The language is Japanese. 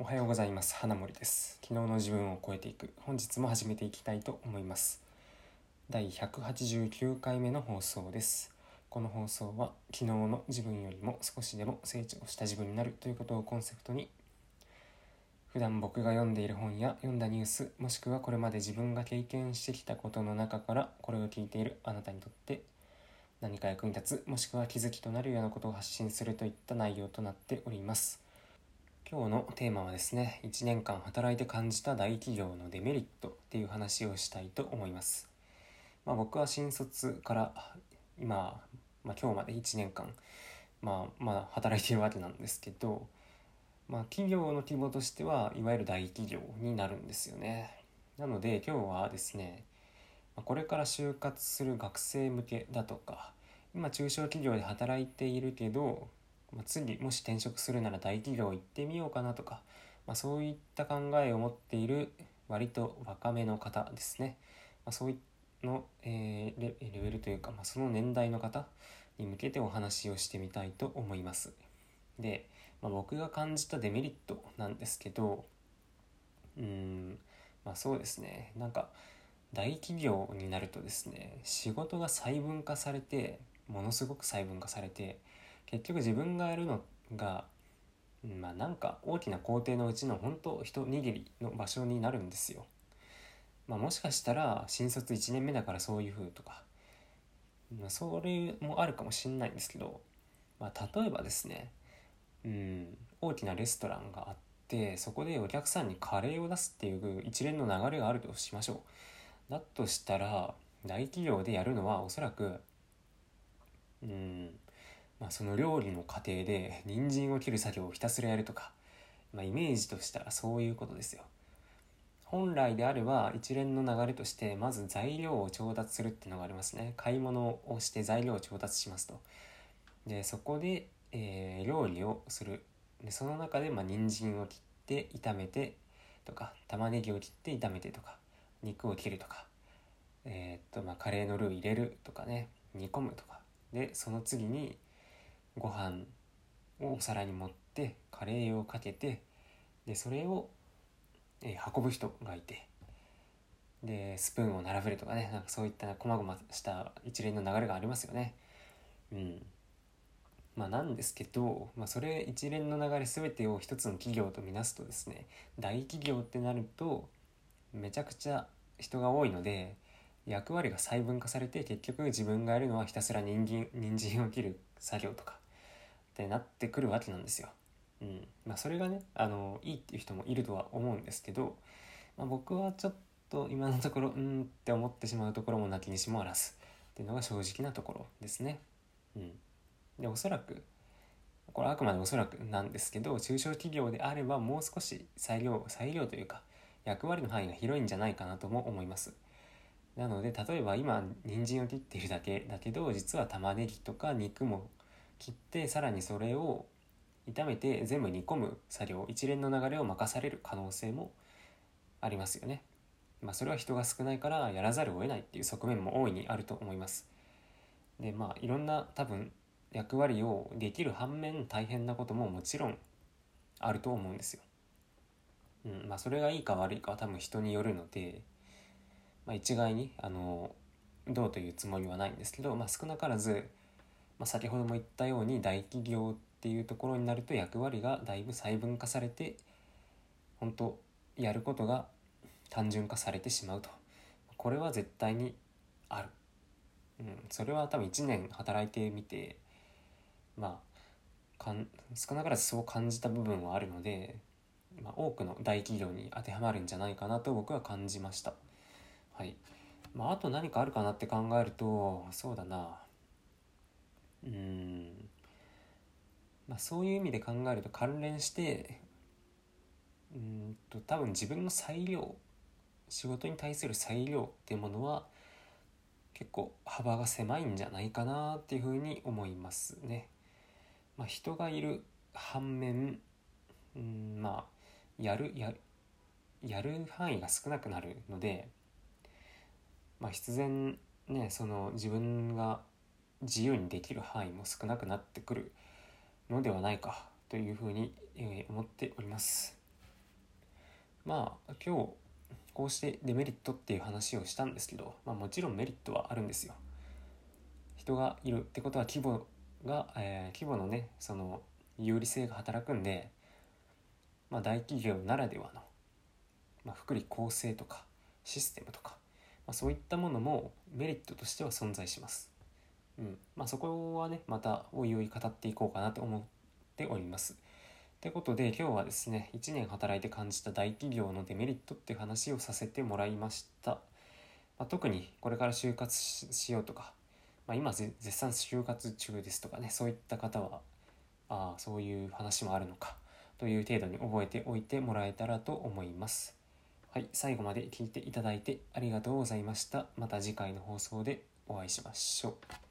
おはようございます。花森です。昨日の自分を超えていく。本日も始めていきたいと思います。第189回目の放送です。この放送は昨日の自分よりも少しでも成長した自分になるということをコンセプトに普段僕が読んでいる本や読んだニュースもしくはこれまで自分が経験してきたことの中からこれを聞いているあなたにとって何か役に立つもしくは気づきとなるようなことを発信するといった内容となっております。今日のテーマはですね1年間働いて感じた大企業のデメリットっていう話をしたいと思います、まあ、僕は新卒から今、まあ、今日まで1年間、まあ、まあ働いているわけなんですけど、まあ、企業の規模としてはいわゆる大企業になるんですよね。なので今日はですねこれから就活する学生向けだとか今中小企業で働いているけどまあ、次もし転職するなら大企業行ってみようかなとか、まあ、そういった考えを持っている割と若めの方ですね、まあ、そういの、えー、レベルというか、まあ、その年代の方に向けてお話をしてみたいと思います。で、まあ、僕が感じたデメリットなんですけどうんまあそうですねなんか大企業になるとですね仕事が細分化されてものすごく細分化されて結局自分がやるのが、まあなんか大きな工程のうちの本当一握りの場所になるんですよ。まあもしかしたら新卒1年目だからそういう風とか、まあ、それもあるかもしれないんですけど、まあ例えばですね、うん、大きなレストランがあってそこでお客さんにカレーを出すっていう一連の流れがあるとしましょう。だとしたら大企業でやるのはおそらくうんまあ、その料理の過程で人参を切る作業をひたすらやるとか、まあ、イメージとしたらそういうことですよ。本来であれば一連の流れとしてまず材料を調達するっていうのがありますね。買い物をして材料を調達しますと。で、そこで、えー、料理をする。で、その中で、まあ、人参を切って炒めてとか、玉ねぎを切って炒めてとか、肉を切るとか、えー、っと、まあ、カレーのルー入れるとかね、煮込むとか。で、その次に、ご飯をお皿に盛ってカレーをかけてでそれを、え、運ぶ人がいてでスプーンを並べるとかねなんかそういった細々した一連の流れがありますよね。うんまあ、なんですけど、まあ、それ一連の流れ全てを一つの企業とみなすとですね大企業ってなるとめちゃくちゃ人が多いので役割が細分化されて結局自分がやるのはひたすら人参人参を切る作業とかってなってくるわけなんですよ。うんまあ、それがねあのいいっていう人もいるとは思うんですけど、まあ、僕はちょっと今のところうんって思ってしまうところも泣きにしもあらずっていうのが正直なところですね。うん、でおそらくこれあくまでおそらくなんですけど中小企業であればもう少し裁量裁量というか役割の範囲が広いんじゃないかなとも思います。なので例えば今人参を切っているだけだけど実は玉ねぎとか肉も切ってさらにそれを炒めて全部煮込む作業一連の流れを任される可能性もありますよね。まあ、それは人が少ないからやらざるを得ないっていう側面も大いにあると思います。でまあいろんな多分役割をできる反面大変なことももちろんあると思うんですよ。うんまあ、それがいいか悪いかは多分人によるので、まあ、一概にあのどうというつもりはないんですけど、まあ、少なからずまあ、先ほども言ったように大企業っていうところになると役割がだいぶ細分化されて本当やることが単純化されてしまうと。これは絶対にある、うん、それは多分1年働いてみてまあかん少なからずそう感じた部分はあるので、まあ、多くの大企業に当てはまるんじゃないかなと僕は感じました。はい。まあ、あと何かあるかなって考えるとそうだな。うんまあそういう意味で考えると関連してうんと多分自分の裁量仕事に対する裁量っていうものは結構幅が狭いんじゃないかなっていうふうに思いますね。まあ、人がいる反面うんまあやるややる範囲が少なくなるので、まあ、必然ねその自分が自由にできる範囲も少なくなってくるのではないかというふうに、思っております。まあ今日こうしてデメリットっていう話をしたんですけど、まあ、もちろんメリットはあるんですよ。人がいるってことは規模が、えー、規模のねその有利性が働くんで、まあ、大企業ならではの、まあ、福利厚生とかシステムとか、まあ、そういったものもメリットとしては存在します。うん。まあ、そこはねまたおいおい語っていこうかなと思っております。ってことで今日はですね1年働いて感じた大企業のデメリットって話をさせてもらいました、まあ、特にこれから就活しようとか、まあ、今絶賛就活中ですとかねそういった方はああそういう話もあるのかという程度に覚えておいてもらえたらと思います。はい最後まで聞いていただいてありがとうございました。また次回の放送でお会いしましょう。